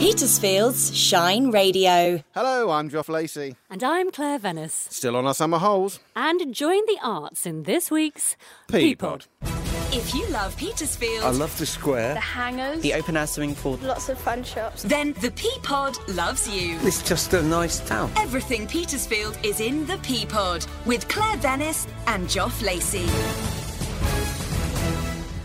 Petersfield's Shine Radio. Hello, I'm Joff Lacey. And I'm Claire Venice. Still on our summer holes. And enjoying the arts in this week's P pod. If you love Petersfield, I love the square. The hangers. The open air swimming pool. Lots of fun shops. then the P pod loves you. It's just a nice town. Everything Petersfield is in the P pod with Claire Venice and Joff Lacey.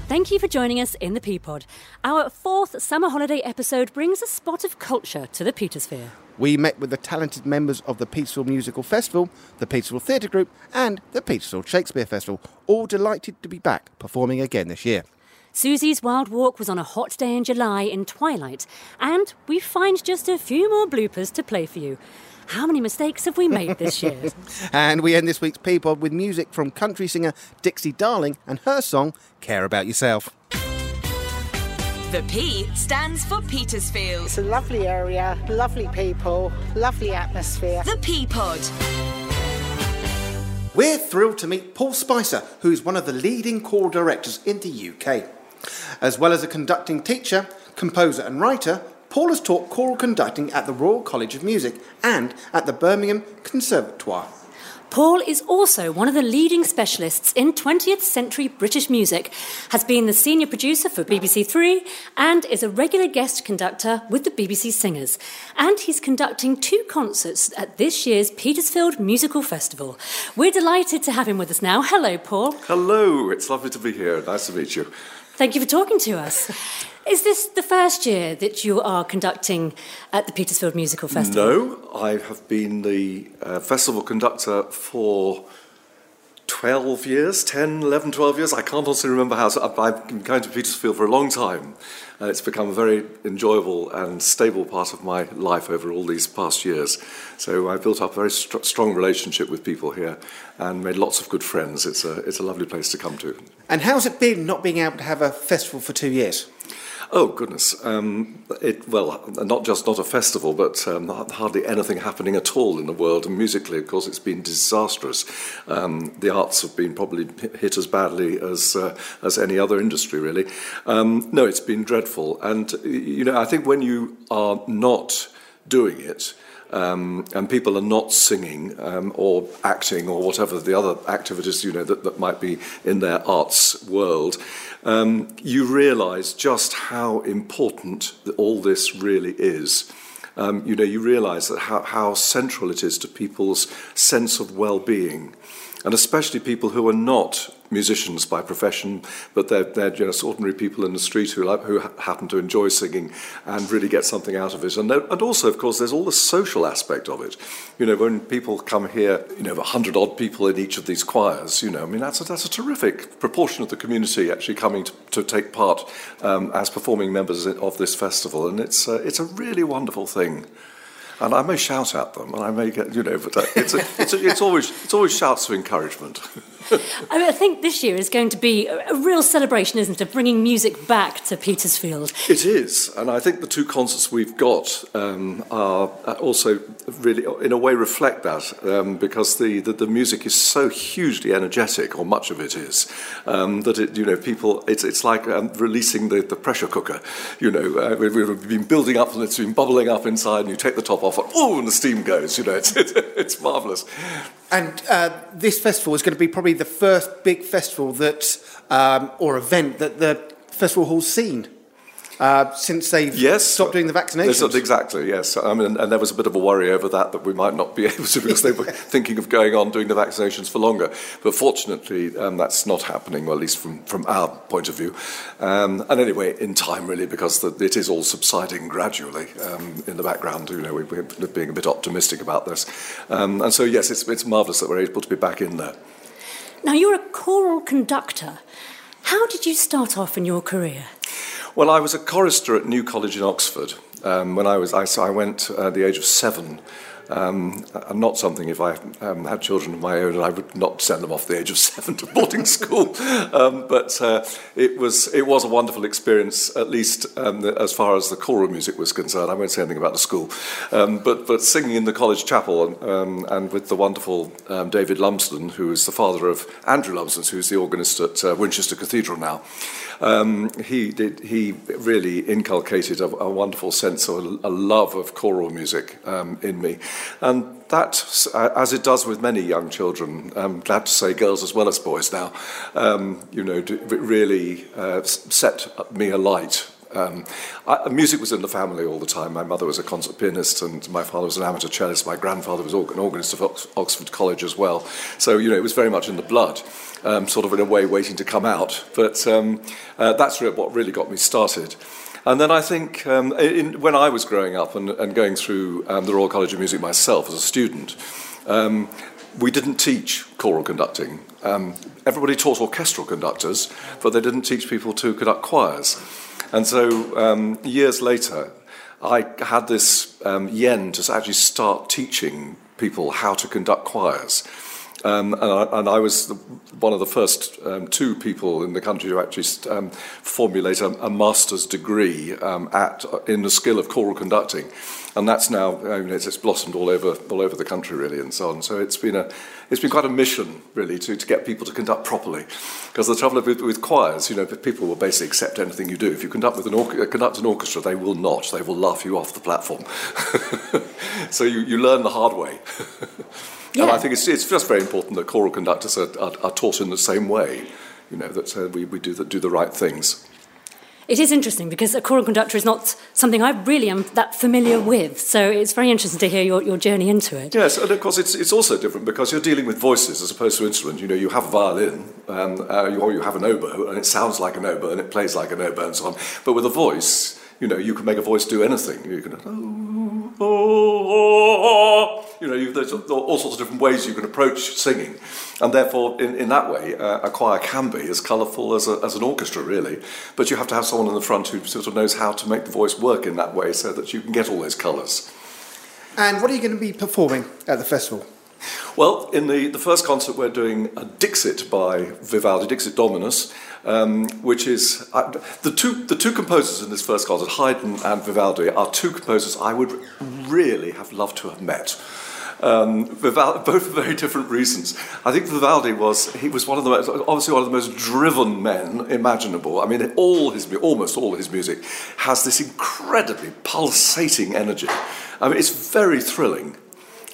Thank you for joining us in the P pod. Our fourth summer holiday episode brings a spot of culture to the Petersphere. We met with the talented members of the Petersfield Musical Festival, the Petersfield Theatre Group, and the Petersfield Shakespeare Festival, all delighted to be back performing again this year. Suzie's Wilde Walk was on a hot day in July in twilight, and we find just a few more bloopers to play for you. How many mistakes have we made this year? And we end this week's P pod with music from country singer Dixie Darling and her song Care About Yourself. The P stands for Petersfield. It's a lovely area, lovely people, lovely atmosphere. The P pod. We're thrilled to meet Paul Spicer, who's one of the leading choral directors in the UK. As well as a conducting teacher, composer, and writer, Paul has taught choral conducting at the Royal College of Music and at the Birmingham Conservatoire. Paul is also one of the leading specialists in 20th century British music, has been the senior producer for BBC Three, and is a regular guest conductor with the BBC Singers. And he's conducting two concerts at this year's Petersfield Musical Festival. We're delighted to have him with us now. Hello, Paul. Hello, it's lovely to be here. Nice to meet you. Thank you for talking to us. Is this the first year that you are conducting at the Petersfield Musical Festival? No, I have been the uh, festival conductor for 12 years, 10, 11, 12 years. I can't honestly remember how. So I've been going to Petersfield for a long time. And it's become a very enjoyable and stable part of my life over all these past years. So I built up a very str- strong relationship with people here and made lots of good friends. It's a, it's a lovely place to come to. And how's it been not being able to have a festival for two years? Oh goodness! Um, it, well, not just not a festival, but um, hardly anything happening at all in the world. And musically, of course, it's been disastrous. Um, the arts have been probably hit as badly as uh, as any other industry, really. Um, no, it's been dreadful. And you know, I think when you are not doing it. Um, and people are not singing um, or acting or whatever the other activities you know that, that might be in their arts world, um, you realise just how important all this really is. Um, you know, you realise that how, how central it is to people's sense of well-being, and especially people who are not musicians by profession, but they're, they're just ordinary people in the street who, like, who ha- happen to enjoy singing and really get something out of it. And, and also, of course, there's all the social aspect of it. You know, when people come here, you know, a hundred odd people in each of these choirs, you know, I mean, that's a, that's a terrific proportion of the community actually coming to, to take part um, as performing members of this festival. And it's, uh, it's a really wonderful thing. And I may shout at them, and I may get, you know, but uh, it's, a, it's, a, it's, always, it's always shouts of encouragement. I, mean, I think this year is going to be a, real celebration, isn't it, of bringing music back to Petersfield? It is, and I think the two concerts we've got um, are also really, in a way, reflect that um, because the, the, the music is so hugely energetic, or much of it is, um, that it, you know, people, it's, it's like um, releasing the, the pressure cooker. You know, uh, we, we've been building up and it's been bubbling up inside, and you take the top off, and oh, and the steam goes. You know, it's, it's, it's marvellous. And uh, this festival is going to be probably the first big festival that, um, or event that the festival hall's seen uh, since they've Yes. stopped doing the There's- vaccinations. Exactly, yes. I mean, and there was a bit of a worry over that, that we might not be able to, because they were thinking of going on doing the vaccinations for longer. But fortunately, um, that's not happening, well, at least from, from our point of view. Um, and anyway, in time, really, because the, it is all subsiding gradually um, in the background. You know, we, we're being a bit optimistic about this. Um, and so, yes, it's, it's marvellous that we're able to be back in there. Now, you're a choral conductor. How did you start off in your career? Well, I was a chorister at New College in Oxford um, when I was. I, so I went at the age of seven. Um, and not something if I um, had children of my own, I would not send them off the age of seven to boarding school. Um, but uh, it was it was a wonderful experience, at least um, as far as the choral music was concerned. I won't say anything about the school, um, but but singing in the college chapel and, um, and with the wonderful David Lumsden, who is the father of Andrew Lumsden, who's the organist at uh, Winchester Cathedral now. He did. He really inculcated a, a wonderful sense of a, a love of choral music in me, and that, as it does with many young children, I'm glad to say girls as well as boys now, um, you know, really uh, set me alight. Um, I, music was in the family all the time. My mother was a concert pianist, and my father was an amateur cellist. My grandfather was an organist of Ox- Oxford College as well. So, you know, it was very much in the blood, um, sort of in a way waiting to come out. But um, uh, that's what really got me started. And then I think um, in, when I was growing up and, and going through um, the Royal College of Music myself as a student, um, we didn't teach choral conducting. Um, everybody taught orchestral conductors, but they didn't teach people to conduct choirs. And so um, years later, I had this um, yen to actually start teaching people how to conduct choirs. Um, and, I, and I was the, one of the first um, two people in the country to actually um, formulate a, a master's degree um, at in the skill of choral conducting, and that's now I mean, it's, it's blossomed all over all over the country really, and so on. So it's been a it's been quite a mission really to, to get people to conduct properly, because the trouble with, with choirs, you know, people will basically accept anything you do. If you conduct with an or- conduct an orchestra, they will not. They will laugh you off the platform. so you, you learn the hard way. And I think it's, it's just very important that choral conductors are, are, are taught in the same way, you know, that uh, we, we do, the, do the right things. It is interesting because a choral conductor is not something I really am that familiar with. So it's very interesting to hear your, your journey into it. Yes, and of course it's, it's also different because you're dealing with voices as opposed to instrument. You know, you have a violin um, uh, or you have an oboe and it sounds like an oboe and it plays like an oboe and so on. But with a voice, you know, you can make a voice do anything. You can, oh, oh, oh, you know, there's all sorts of different ways you can approach singing. And therefore, in, in that way, uh, a choir can be as colourful as, a, as an orchestra, really. But you have to have someone in the front who sort of knows how to make the voice work in that way so that you can get all those colours. And what are you going to be performing at the festival? Well, in the, the first concert, we're doing a Dixit by Vivaldi, Dixit Dominus, um, which is uh, the two the two composers in this first concert, Haydn and Vivaldi, are two composers I would really have loved to have met. Um, Vivaldi, both for very different reasons. I think Vivaldi was he was one of the most, obviously one of the most driven men imaginable. I mean, all his almost all his music has this incredibly pulsating energy. I mean, it's very thrilling.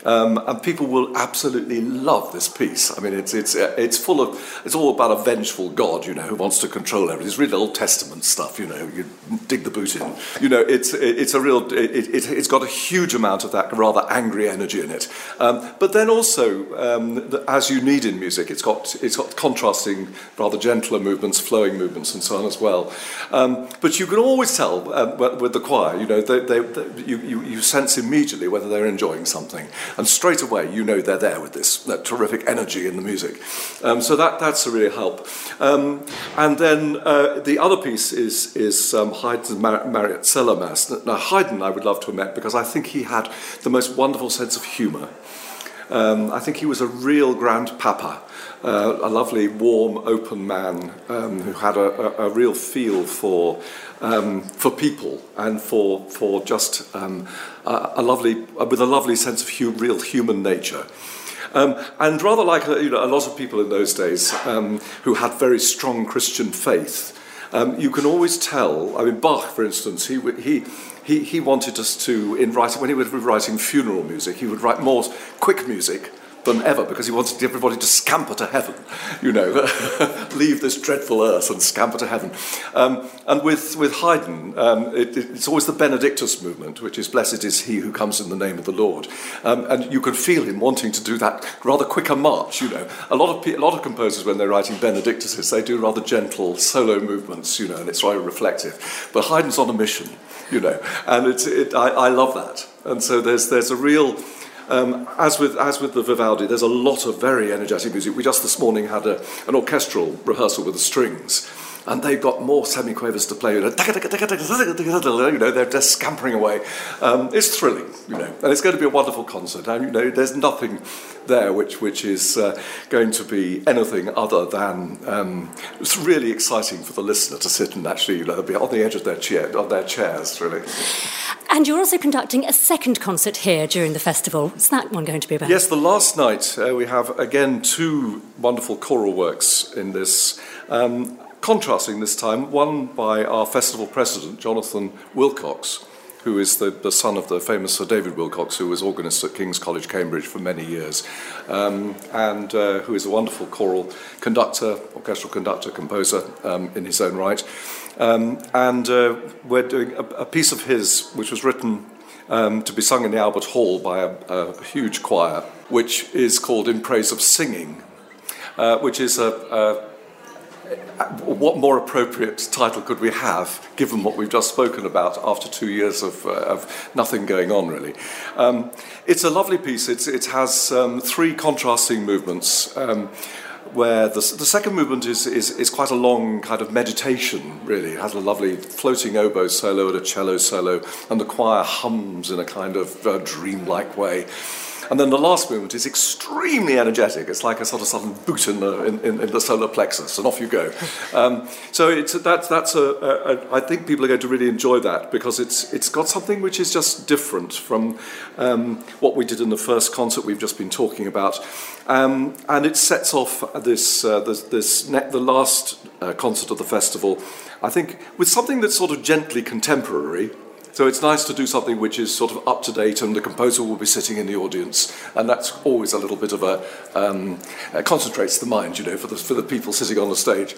Um, and people will absolutely love this piece. I mean, it's, it's, uh, it's full of, it's all about a vengeful God, you know, who wants to control everything. It's really Old Testament stuff, you know, you dig the boot in. You know, it's, it's a real, it, it, it's got a huge amount of that rather angry energy in it. Um, but then also, um, as you need in music, it's got, it's got contrasting, rather gentler movements, flowing movements, and so on as well. Um, but you can always tell um, with the choir, you know, they, they, they, you, you, you sense immediately whether they're enjoying something and straight away you know they're there with this that terrific energy in the music. Um, so that, that's a real help. Um, and then uh, the other piece is, is um, Haydn's Mar- Mariazell Mass. Now, Haydn I would love to have met because I think he had the most wonderful sense of humour. Um, I think he was a real grandpapa, uh, a lovely, warm, open man um, who had a, a, a real feel for um, for people and for for just um, a, a lovely with a lovely sense of hu- real human nature. Um, and rather like uh, you know, a lot of people in those days um, who had very strong Christian faith, um, you can always tell. I mean, Bach, for instance, he, he, he, he wanted us to, in writing, when he was writing funeral music, he would write more quick music than ever because he wanted everybody to scamper to heaven, you know, leave this dreadful earth and scamper to heaven. Um, and with, with Haydn, um, it, it's always the Benedictus movement, which is blessed is he who comes in the name of the Lord. Um, and you can feel him wanting to do that rather quicker march, you know. A lot of, a lot of composers, when they're writing Benedictuses, they do rather gentle solo movements, you know, and it's rather reflective. But Haydn's on a mission, you know, and it's, it, I, I love that. And so there's, there's a real um, as with as with the Vivaldi, there's a lot of very energetic music. We just this morning had a, an orchestral rehearsal with the strings, and they've got more semiquavers to play. You know, they're just scampering away. Um, it's thrilling, you know, and it's going to be a wonderful concert. And you know, there's nothing there which which is uh, going to be anything other than um, it's really exciting for the listener to sit and actually you know, be on the edge of their chair, on their chairs, really. And you're also conducting a second concert here during the festival. What's that one going to be about? Yes, the last night uh, we have again two wonderful choral works in this. Um, contrasting this time, one by our festival president, Jonathan Willcocks, who is the, the son of the famous Sir David Willcocks, who was organist at King's College, Cambridge for many years, um, and uh, who is a wonderful choral conductor, orchestral conductor, composer um, in his own right. Um, and uh, we're doing a, a piece of his which was written um, to be sung in the Albert Hall by a, a, huge choir, which is called In Praise of Singing, uh, which is a, a what more appropriate title could we have, given what we've just spoken about after two years of, uh, of nothing going on, really? Um, it's a lovely piece. It's, it has um, three contrasting movements. Um, where the, the second movement is, is, is quite a long kind of meditation, really. It has a lovely floating oboe solo and a cello solo, and the choir hums in a kind of uh, dreamlike way. And then the last movement is extremely energetic. It's like a sort of sudden boot in the, in, in, in the solar plexus, and off you go. Um, so it's, that's, that's a, a, a, I think people are going to really enjoy that because it's, it's got something which is just different from um, what we did in the first concert we've just been talking about. Um, and it sets off this, uh, this, this the last uh, concert of the festival, I think, with something that's sort of gently contemporary so it's nice to do something which is sort of up to date, and the composer will be sitting in the audience, and that's always a little bit of a um, uh, concentrates the mind, you know, for the for the people sitting on the stage.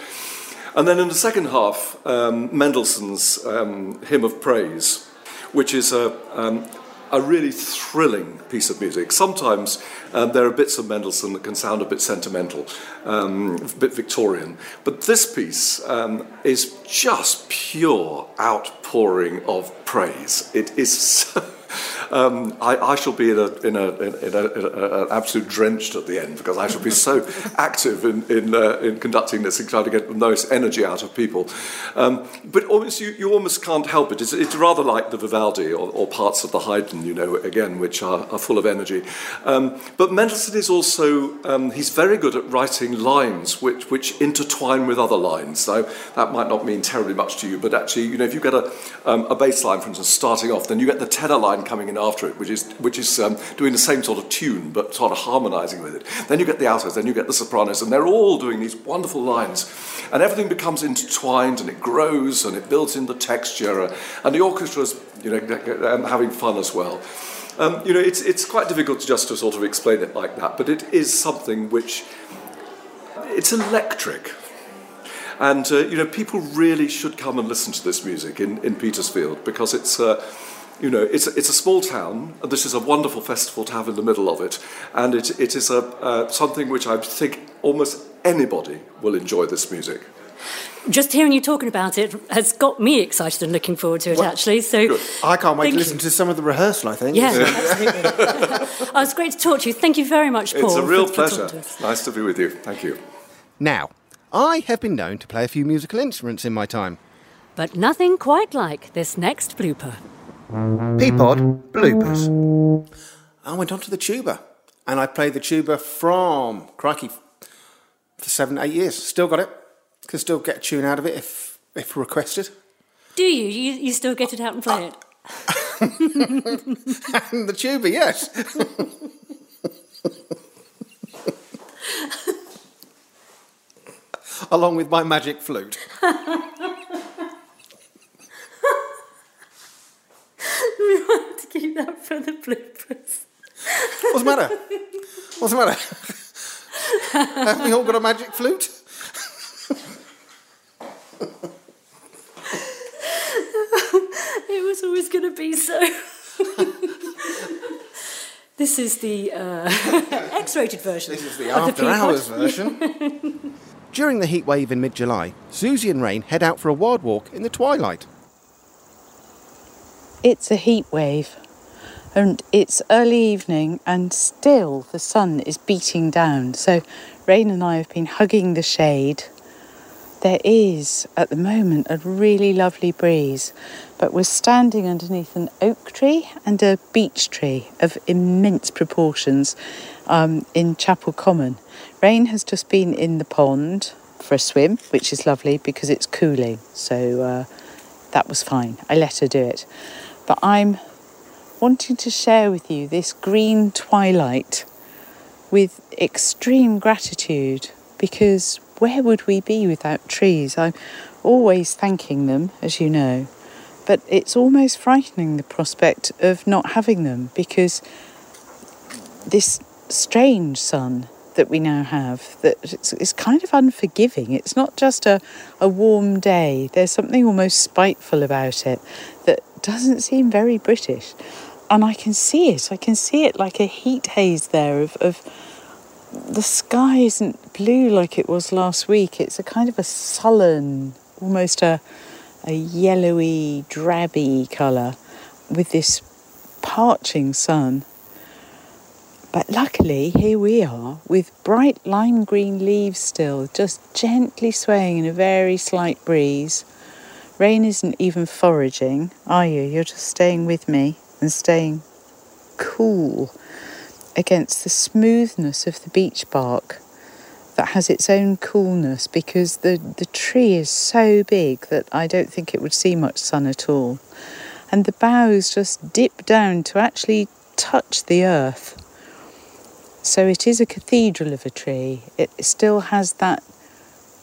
And then in the second half, um, Mendelssohn's um, Hymn of Praise, which is a um, a really thrilling piece of music. Sometimes um, there are bits of Mendelssohn that can sound a bit sentimental, um, a bit Victorian, but this piece um, is just pure outpouring of praise. It is so um, I, I, shall be in, a, in, a, in, a, in an absolute drenched at the end because I shall be so active in, in, uh, in conducting this and trying to get the most energy out of people. Um, but almost you, you almost can't help it. It's, it's rather like the Vivaldi or, or, parts of the Haydn, you know, again, which are, are full of energy. Um, but Mendelssohn is also, um, he's very good at writing lines which, which intertwine with other lines. So that might not mean terribly much to you, but actually, you know, if you get a, um, a bass line, for instance, starting off, then you get the tenor line coming in after it, which is, which is um, doing the same sort of tune but sort of harmonizing with it. Then you get the altos, then you get the sopranos, and they're all doing these wonderful lines. And everything becomes intertwined and it grows and it builds in the texture, uh, and the orchestra's you know, um, having fun as well. Um, you know, it's, it's quite difficult just to sort of explain it like that, but it is something which it's electric. And uh, you know, people really should come and listen to this music in, in Petersfield because it's uh, you know, it's, it's a small town, and this is a wonderful festival to have in the middle of it. And it, it is a, uh, something which I think almost anybody will enjoy this music. Just hearing you talking about it has got me excited and looking forward to it, well, actually. So good. I can't wait to listen you. to some of the rehearsal, I think. Yeah, absolutely. oh, it's great to talk to you. Thank you very much, Paul. It's a real for, pleasure. For nice to be with you. Thank you. Now, I have been known to play a few musical instruments in my time. But nothing quite like this next blooper. P pod bloopers. I went on to the tuba and I played the tuba from, crikey, for seven, eight years. Still got it. Can still get a tune out of it if, if requested. Do you? You, you still get it out and play it? and the tuba, yes. Along with my magic flute. we want to keep that for the bloopers. What's the matter? What's the matter? Have we all got a magic flute? it was always going to be so. this is the uh, X-rated version. This is the after the hours version. During the heat wave in mid-July, Suzie and Rain head out for a wild walk in the twilight. It's a heat wave and it's early evening and still the sun is beating down. So Rain and I have been hugging the shade. There is at the moment a really lovely breeze, but we're standing underneath an oak tree and a beech tree of immense proportions um, in Chapel Common. Rain has just been in the pond for a swim, which is lovely because it's cooling. So uh, that was fine. I let her do it. But I'm wanting to share with you this green twilight with extreme gratitude because where would we be without trees? I'm always thanking them, as you know, but it's almost frightening the prospect of not having them because this strange sun that we now have that it's, it's kind of unforgiving. It's not just a, a warm day, there's something almost spiteful about it that doesn't seem very British. And I can see it, I can see it like a heat haze there of, of the sky isn't blue like it was last week. It's a kind of a sullen, almost a, a yellowy, drabby colour with this parching sun. But luckily, here we are with bright lime green leaves still, just gently swaying in a very slight breeze. Rain isn't even foraging, are you? You're just staying with me and staying cool against the smoothness of the beech bark that has its own coolness because the, the tree is so big that I don't think it would see much sun at all. And the boughs just dip down to actually touch the earth. So it is a cathedral of a tree. It still has that,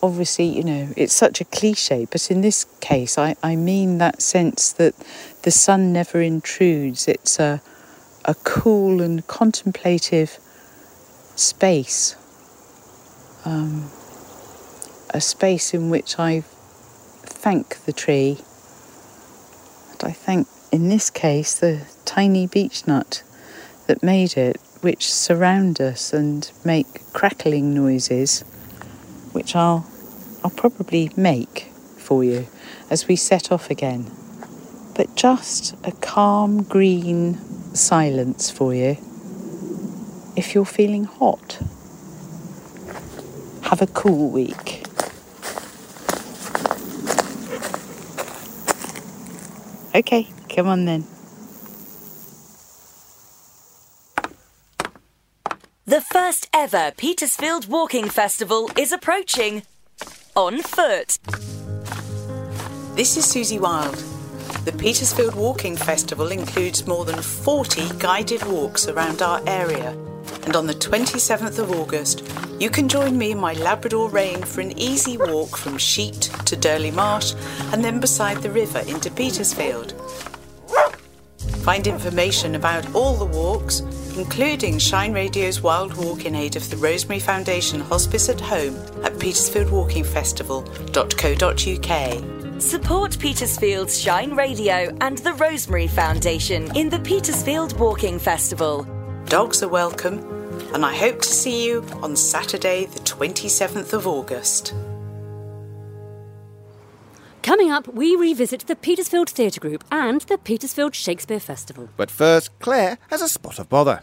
obviously, you know, it's such a cliche, but in this case, I, I mean that sense that the sun never intrudes. It's a, a cool and contemplative space. Um, a space in which I thank the tree. And I thank, in this case, the tiny beech nut that made it which surround us and make crackling noises, which I'll, I'll probably make for you as we set off again. But just a calm green silence for you if you're feeling hot. Have a cool week. Okay, come on then. The first ever Petersfield Walking Festival is approaching. On foot. This is Suzie Wilde. The Petersfield Walking Festival includes more than 40 guided walks around our area. And on the 27th of August, you can join me in my Labrador Rain for an easy walk from Sheet to Durleighmarsh and then beside the river into Petersfield. Find information about all the walks, including Shine Radio's Wilde Walk in aid of the Rosemary Foundation Hospice at Home at Petersfield Walking petersfieldwalkingfestival.co.uk. Support Petersfield's Shine Radio and the Rosemary Foundation in the Petersfield Walking Festival. Dogs are welcome, and I hope to see you on Saturday, the 27th of August. Coming up, we revisit the Petersfield Theatre Group and the Petersfield Shakespeare Festival. But first, Claire has a spot of bother.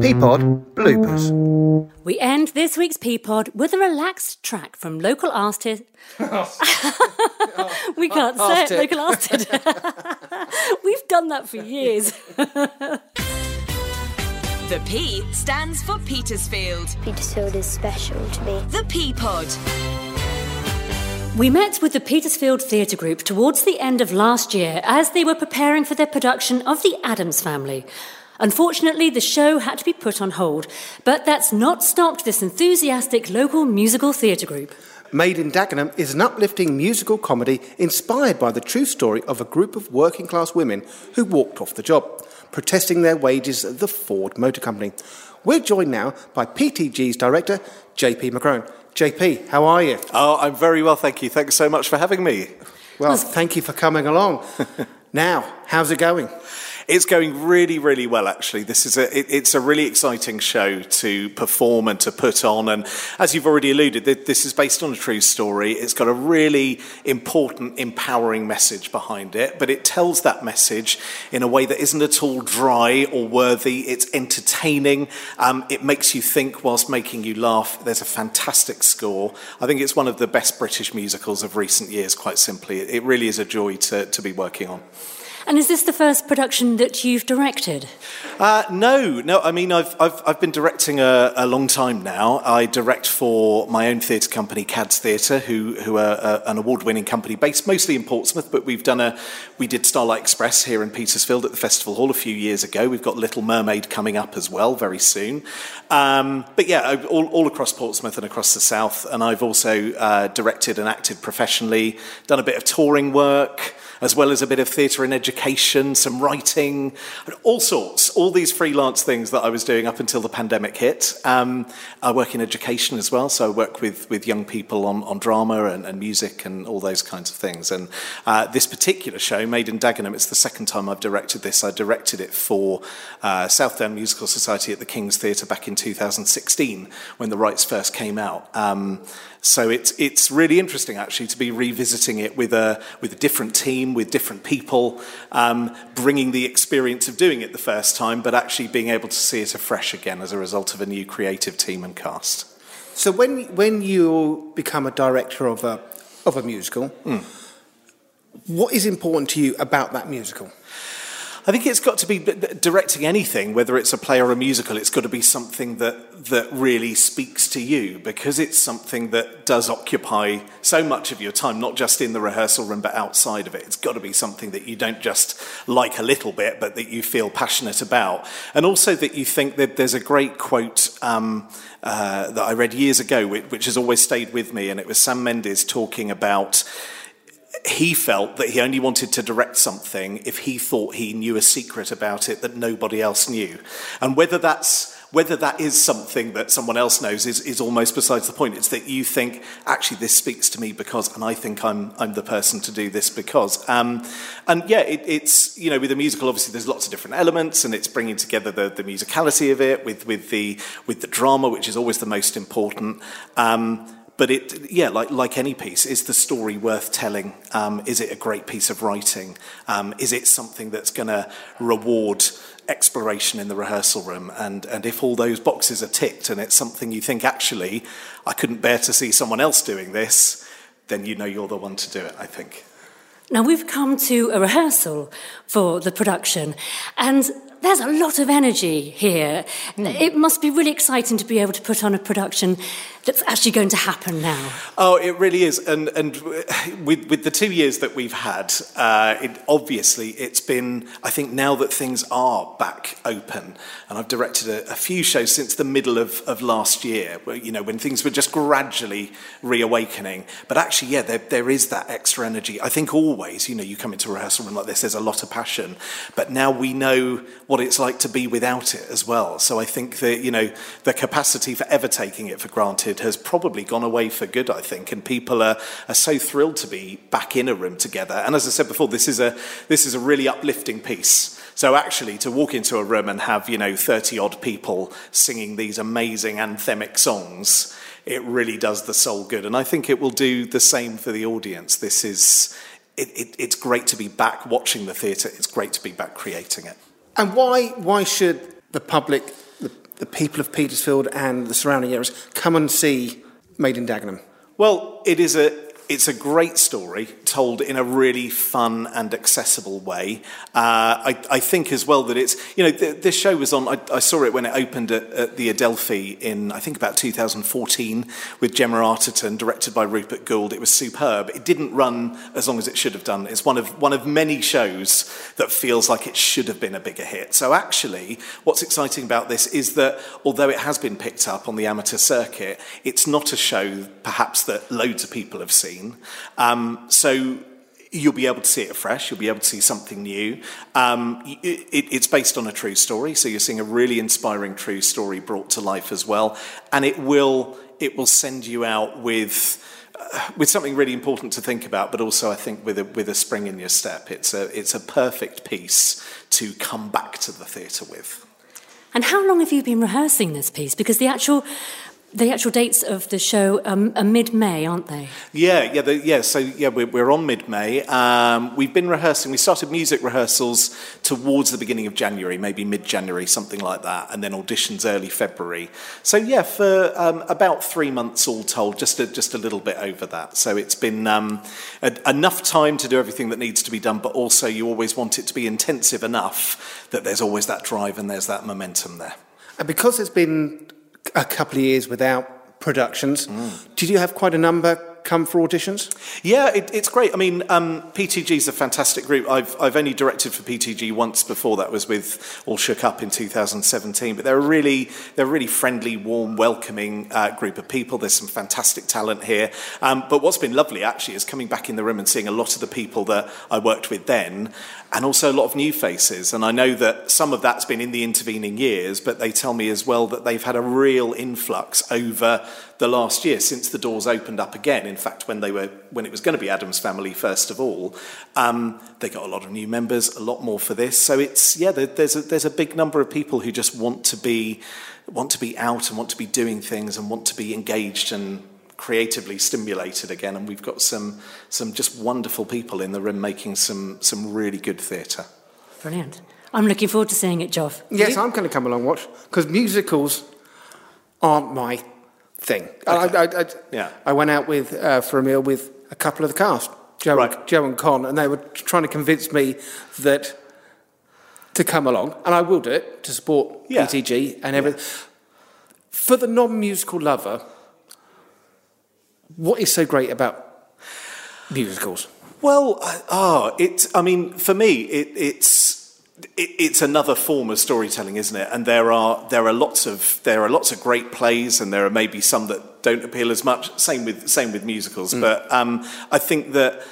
P pod bloopers. We end this week's P pod with a relaxed track from local artist. we can't say it, Arctic. local artist. We've done that for years. The P stands for Petersfield. Petersfield is special to me. The P pod. We met with the Petersfield Theatre Group towards the end of last year as they were preparing for their production of The Addams Family. Unfortunately, the show had to be put on hold, but that's not stopped this enthusiastic local musical theatre group. Made in Dagenham is an uplifting musical comedy inspired by the true story of a group of working class women who walked off the job, protesting their wages at the Ford Motor Company. We're joined now by PTG's director, JP McCrone. JP, how are you? Oh, I'm very well, thank you. Thanks so much for having me. Well, thank you for coming along. now, how's it going? It's going really, really well, actually. This is a, it, it's a really exciting show to perform and to put on. And as you've already alluded, this is based on a true story. It's got a really important, empowering message behind it, but it tells that message in a way that isn't at all dry or worthy. It's entertaining. Um, it makes you think whilst making you laugh. There's a fantastic score. I think it's one of the best British musicals of recent years, quite simply. It really is a joy to, to be working on. And is this the first production that you've directed? Uh, no, no. I mean, I've, I've, I've been directing a, a long time now. I direct for my own theatre company, Cads Theatre, who, who are uh, an award-winning company based mostly in Portsmouth, but we've done a, we did Starlight Express here in Petersfield at the Festival Hall a few years ago. We've got Little Mermaid coming up as well very soon. Um, but yeah, all, all across Portsmouth and across the south. And I've also uh, directed and acted professionally, done a bit of touring work as well as a bit of theatre and education, some writing, all sorts, all these freelance things that I was doing up until the pandemic hit. Um, I work in education as well, so I work with, with young people on, on drama and, and music and all those kinds of things. And uh, this particular show, Made in Dagenham, it's the second time I've directed this. I directed it for uh, Southdown Musical Society at the King's Theatre back in 2016 when the rights first came out. Um, so it's it's really interesting actually to be revisiting it with a with a different team, with different people, um, bringing the experience of doing it the first time, but actually being able to see it afresh again as a result of a new creative team and cast. So when when you become a director of a of a musical, Mm. what is important to you about that musical? I think it's got to be directing anything, whether it's a play or a musical. It's got to be something that that really speaks to you because it's something that does occupy so much of your time, not just in the rehearsal room but outside of it. It's got to be something that you don't just like a little bit, but that you feel passionate about, and also that you think that there's a great quote. Um, uh, that I read years ago, which, which has always stayed with me, and it was Sam Mendes talking about he felt that he only wanted to direct something if he thought he knew a secret about it that nobody else knew. And whether that's whether that is something that someone else knows is, is almost besides the point. It's that you think, actually, this speaks to me because, and I think I'm, I'm the person to do this because. Um, and yeah, it, it's, you know, with a musical, obviously, there's lots of different elements and it's bringing together the, the musicality of it with, with, the, with the drama, which is always the most important. Um, but it, yeah, like, like any piece, is the story worth telling? Um, is it a great piece of writing? Um, is it something that's going to reward exploration in the rehearsal room? And, and if all those boxes are ticked and it's something you think, actually, I couldn't bear to see someone else doing this, then you know you're the one to do it, I think. Now, we've come to a rehearsal for the production, and there's a lot of energy here. It must be really exciting to be able to put on a production that's actually going to happen now. Oh, it really is. And, and with, with the two years that we've had, uh, it, obviously it's been, I think now that things are back open, and I've directed a, a few shows since the middle of, of last year, where, you know, when things were just gradually reawakening. But actually, yeah, there, there is that extra energy. I think always, you know, you come into a rehearsal room like this, there's a lot of passion. But now we know what it's like to be without it as well. So I think that, you know, the capacity for ever taking it for granted has probably gone away for good, I think. And people are, are so thrilled to be back in a room together. And as I said before, this is a, this is a really uplifting piece. So actually, to walk into a room and have, you know, 30 odd people singing these amazing anthemic songs, it really does the soul good. And I think it will do the same for the audience. This is, it, it, it's great to be back watching the theatre. It's great to be back creating it. And why, why should the public, the, people of Petersfield and the surrounding areas come and see Made in Dagenham? Well, it is a it's a great story told in a really fun and accessible way. Uh, I, I, think as well that it's, you know, th- this show was on, I, I, saw it when it opened at, at, the Adelphi in, I think about 2014 with Gemma Arterton, directed by Rupert Goold. It was superb. It didn't run as long as it should have done. It's one of, one of many shows that feels like it should have been a bigger hit. So actually, what's exciting about this is that although it has been picked up on the amateur circuit, it's not a show perhaps that loads of people have seen. Um, so you'll be able to see it afresh. You'll be able to see something new. Um, it, it's based on a true story, so you're seeing a really inspiring true story brought to life as well, and it will it will send you out with. Uh, with something really important to think about, but also I think with a, with a spring in your step, it's a it's a perfect piece to come back to the theatre with. And how long have you been rehearsing this piece? Because the actual the actual dates of the show um, are mid-May, aren't they? Yeah, yeah, the, yeah. So yeah, we're, we're on mid-May. Um, we've been rehearsing. We started music rehearsals towards the beginning of January, maybe mid-January, something like that, and then auditions early February. So yeah, for um, about three months all told, just a, just a little bit over that. So it's been um, a, enough time to do everything that needs to be done, but also you always want it to be intensive enough that there's always that drive and there's that momentum there. And because it's been a couple of years without productions. Mm. Did you have quite a number come for auditions? Yeah, it, it's great. I mean, um, PTG is a fantastic group. I've, I've only directed for PTG once before. That was with All Shook Up in 2017. But they're a really, they're a really friendly, warm, welcoming uh, group of people. There's some fantastic talent here. Um, but what's been lovely actually is coming back in the room and seeing a lot of the people that I worked with then and also a lot of new faces. And I know that some of that's been in the intervening years, but they tell me as well that they've had a real influx over the last year since the doors opened up again. In fact, when they were when it was going to be Addams Family first of all, um, they got a lot of new members, a lot more for this. So it's yeah, there's a, there's a big number of people who just want to be want to be out and want to be doing things and want to be engaged and creatively stimulated again, and we've got some some just wonderful people in the room making some some really good theatre. Brilliant. I'm looking forward to seeing it, Joff. Yes, I'm going to come along watch because musicals aren't my thing. Okay. I, I, I, yeah. I went out with uh, for a meal with a couple of the cast, Joe, right. and, Joe and Con, and they were trying to convince me that to come along, and I will do it to support yeah. PTG and everything. Yeah. For the non-musical lover, what is so great about musicals? Well, oh, it. I mean, for me, it, it's it, it's another form of storytelling, isn't it? And there are there are lots of there are lots of great plays, and there are maybe some that don't appeal as much. Same with same with musicals, mm. but um, I think that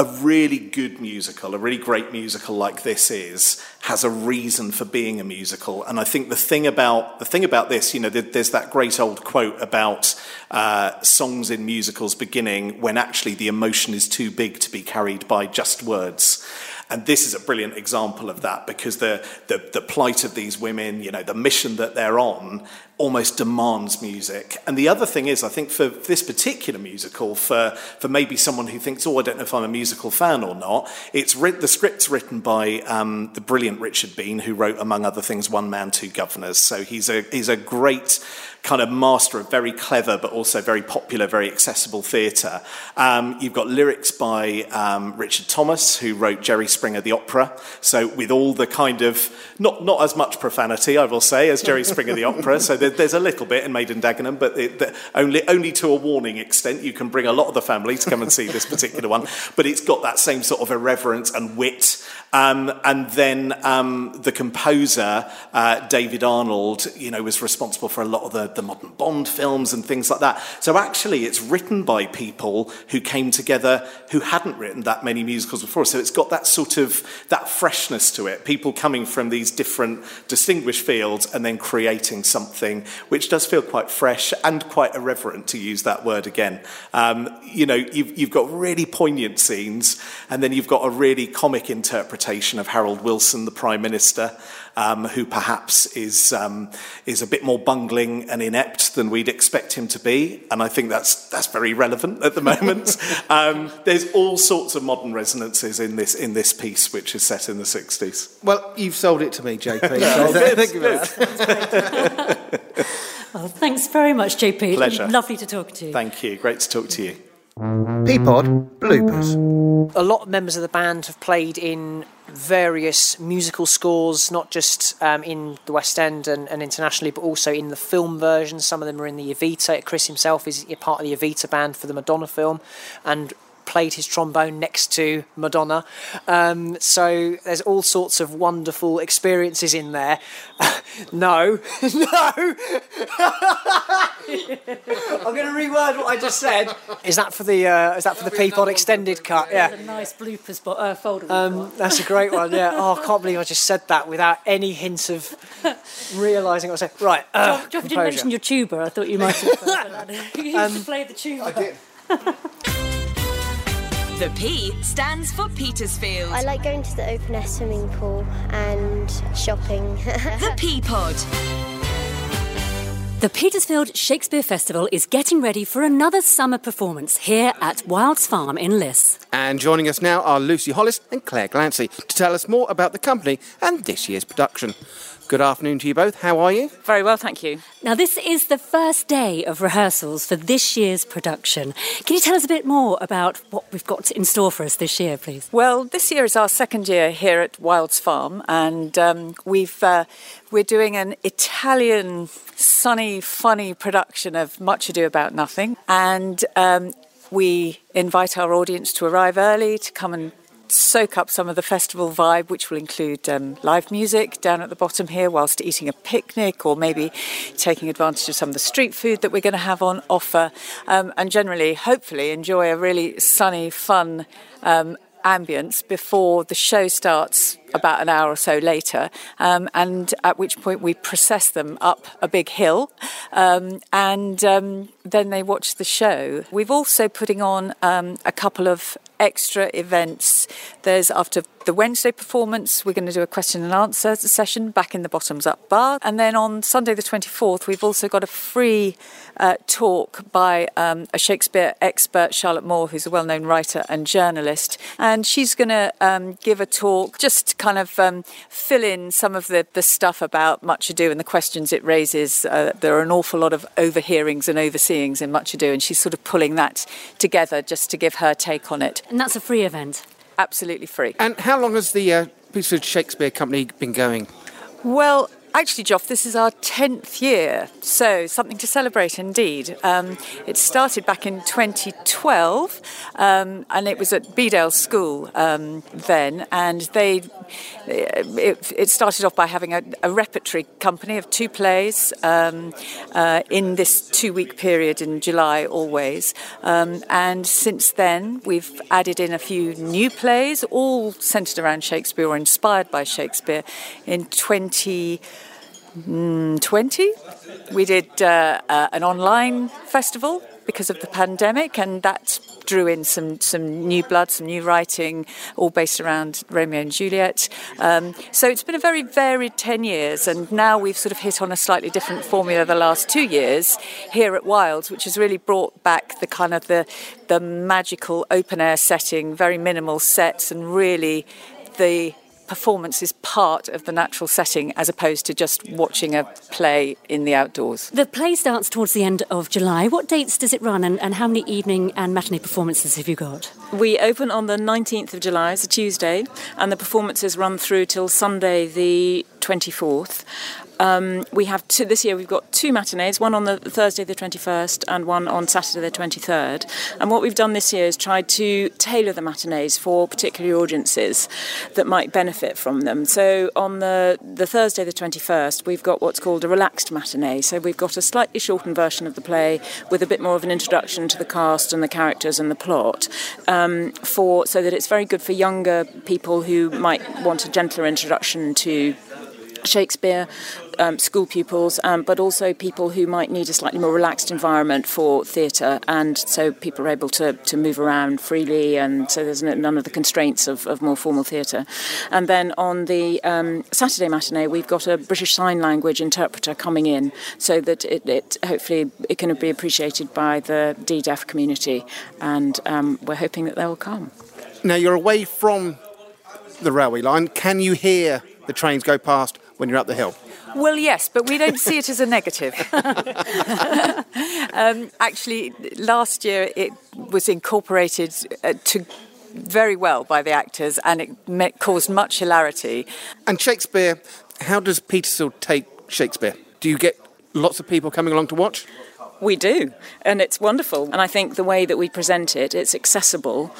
a really good musical, a really great musical like this is, has a reason for being a musical. And I think the thing about the thing about this, you know, there's that great old quote about uh, songs in musicals beginning when actually the emotion is too big to be carried by just words. And this is a brilliant example of that because the, the, the plight of these women, you know, the mission that they're on almost demands music. And the other thing is, I think for this particular musical, for, for maybe someone who thinks, oh, I don't know if I'm a musical fan or not, it's writ- the script's written by um, the brilliant Richard Bean, who wrote, among other things, One Man, Two Guvnors. So he's a, he's a great kind of master of very clever but also very popular, very accessible theatre. Um, you've got lyrics by um, Richard Thomas, who wrote Jerry Springer the Opera. So with all the kind of, not, not as much profanity, I will say, as Jerry Springer the Opera. So there, there's a little bit in Made in Dagenham, but it, the, only, only to a warning extent. You can bring a lot of the family to come and see this particular one. But it's got that same sort of irreverence and wit um, and then um, the composer, uh, David Arnold, you know, was responsible for a lot of the, the modern Bond films and things like that. So actually, it's written by people who came together who hadn't written that many musicals before. So it's got that sort of that freshness to it. People coming from these different distinguished fields and then creating something which does feel quite fresh and quite irreverent, to use that word again. Um, you know, you've, you've got really poignant scenes, and then you've got a really comic interpretation interpretation of Harold Wilson, the Prime Minister, um, who perhaps is, um, is a bit more bungling and inept than we'd expect him to be. And I think that's, that's very relevant at the moment. um, there's all sorts of modern resonances in this, in this piece, which is set in the 60s. Well, you've sold it to me, JP. so thank you for that. well, thanks very much, JP. Pleasure. Lovely to talk to you. Thank you. Great to talk to you. P pod bloopers. A lot of members of the band have played in various musical scores, not just um, in the West End and, and, internationally, but also in the film version. Some of them are in the Evita. Chris himself is part of the Evita band for the Madonna film, and played his trombone next to Madonna. Um, so there's all sorts of wonderful experiences in there. no, no. I'm going to reword what I just said. Is that for the uh, is that for the P pod extended cut? Yeah. a nice bloopers but uh, folder. Um, that's a great one. Yeah. Oh, I can't believe I just said that without any hint of realising what I said. Right. Uh, Joff, didn't mention your tuba. I thought you might have. you used um, played the tuba. I did. The P stands for Petersfield. I like going to the open air swimming pool and shopping. the P Pod. The Petersfield Shakespeare Festival is getting ready for another summer performance here at Wilds Farm in Liss. And joining us now are Lucy Hollis and Claire Glancy to tell us more about the company and this year's production. Good afternoon to you both. How are you? Very well, thank you. Now, this is the first day of rehearsals for this year's production. Can you tell us a bit more about what we've got in store for us this year, please? Well, this year is our second year here at Wilds Farm, and um, we've uh, we're doing an Italian, sunny, funny production of Much Ado About Nothing, and um, we invite our audience to arrive early to come and soak up some of the festival vibe, which will include um, live music down at the bottom here whilst eating a picnic or maybe taking advantage of some of the street food that we're going to have on offer. Um, and generally, hopefully, enjoy a really sunny, fun um, ambience before the show starts about an hour or so later, um, and at which point we process them up a big hill, um, and um, then they watch the show. We've also putting on um, a couple of extra events. There's after the Wednesday performance, we're going to do a question and answer session back in the Bottoms Up Bar, and then on Sunday the 24th, we've also got a free uh, talk by um, a Shakespeare expert, Charlotte Moore, who's a well-known writer and journalist, and she's going to um, give a talk just kind of um, fill in some of the, the stuff about Much Ado and the questions it raises. Uh, there are an awful lot of overhearings and overseeings in Much Ado, and she's sort of pulling that together just to give her take on it. And that's a free event? Absolutely free. And how long has the uh, Petersfield Shakespeare Company been going? Well, Actually, Joff, this is our 10th year, so something to celebrate indeed. Um, it started back in 2012, um, and it was at Bedales School um, then, and they it, it, started off by having a, a, repertory company of two plays um, uh, in this two week period in July, always. Um, and since then, we've added in a few new plays, all centred around Shakespeare or inspired by Shakespeare. In 20 20. We did uh, uh, an online festival because of the pandemic, and that drew in some, some new blood, some new writing, all based around Romeo and Juliet. Um, so it's been a very varied 10 years, and now we've sort of hit on a slightly different formula the last two years here at Wilds, which has really brought back the kind of the, the magical open air setting, very minimal sets, and really the performance is part of the natural setting as opposed to just watching a play in the outdoors. The play starts towards the end of July. What dates does it run and, and how many evening and matinee performances have you got? We open on the 19th of July, it's a Tuesday, and the performances run through till Sunday the 24th. Um, we have two, this year we've got two matinees, one on the Thursday the 21st and one on Saturday the 23rd. And what we've done this year is tried to tailor the matinees for particular audiences that might benefit from them. So on the, the Thursday the 21st, we've got what's called a relaxed matinee. So we've got a slightly shortened version of the play with a bit more of an introduction to the cast and the characters and the plot, um, for so that it's very good for younger people who might want a gentler introduction to Shakespeare, um, school pupils, um, but also people who might need a slightly more relaxed environment for theatre, and so people are able to, to move around freely, and so there's none of the constraints of, of more formal theatre. And then on the um, Saturday matinee, we've got a British Sign Language interpreter coming in, so that it, it hopefully it can be appreciated by the D-deaf community, and um, we're hoping that they will come. Now you're away from the railway line. Can you hear the trains go past when you're up the hill? Well, yes, but we don't see it as a negative. um, actually, last year it was incorporated uh, to very well by the actors and it met, caused much hilarity. And Shakespeare, how does Petersfield take Shakespeare? Do you get lots of people coming along to watch? We do, and it's wonderful. And I think the way that we present it, it's accessible,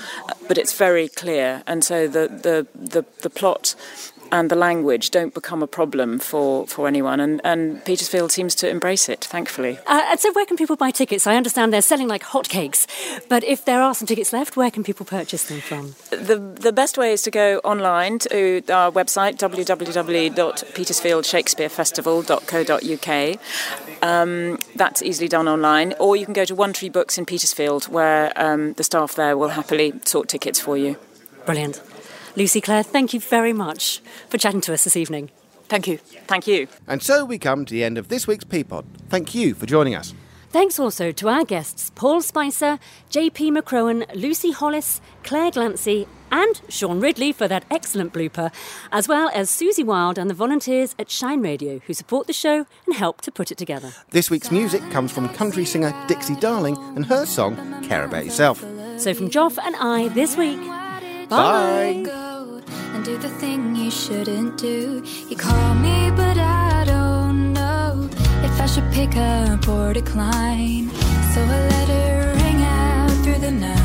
but it's very clear. And so the the the, the plot and the language don't become a problem for, for anyone. And, and Petersfield seems to embrace it, thankfully. Uh, and so, where can people buy tickets? I understand they're selling like hotcakes, but if there are some tickets left, where can people purchase them from? The, the best way is to go online to our website, www.petersfieldshakespearefestival.co.uk. Um, that's easily done online. Or you can go to One Tree Books in Petersfield, where um, the staff there will happily sort tickets for you. Brilliant. Lucy Claire, thank you very much for chatting to us this evening. Thank you. Thank you. And so we come to the end of this week's P pod. Thank you for joining us. Thanks also to our guests Paul Spicer, JP McCrowan, Lucy Hollis, Claire Glancy, and Sean Ridley for that excellent blooper, as well as Suzie Wilde and the volunteers at Shine Radio who support the show and help to put it together. This week's music comes from country singer Dixie Darling and her song Care About Yourself. So from Joff and I this week, Bye. and do the thing you shouldn't do. You call me, but I don't know if I should pick up or decline. So I let it ring out through the night.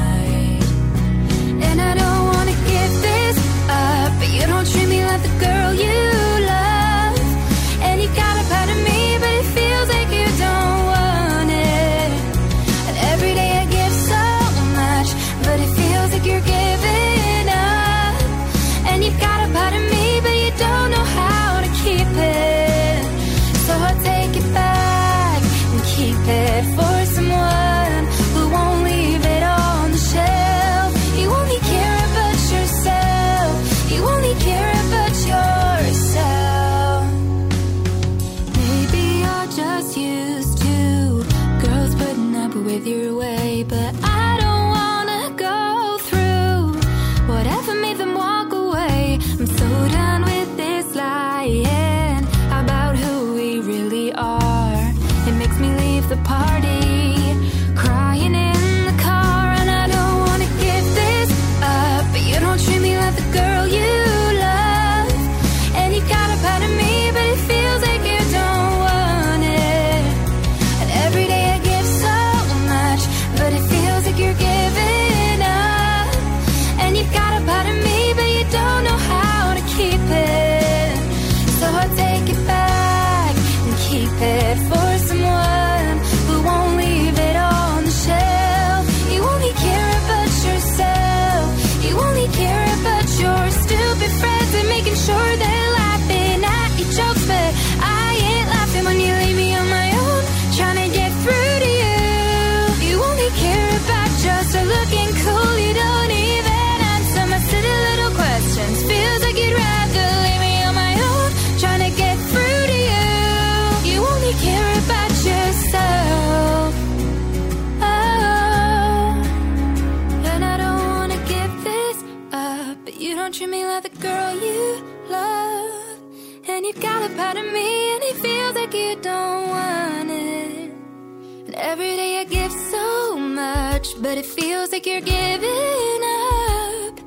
But it feels like you're giving up.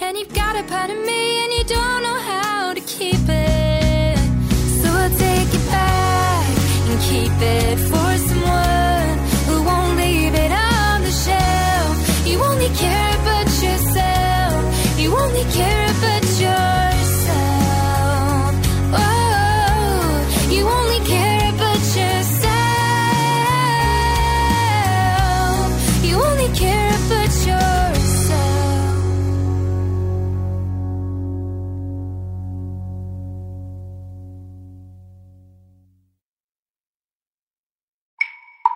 And you've got a part of me, and you don't know how to keep it. So I'll take it back and keep it for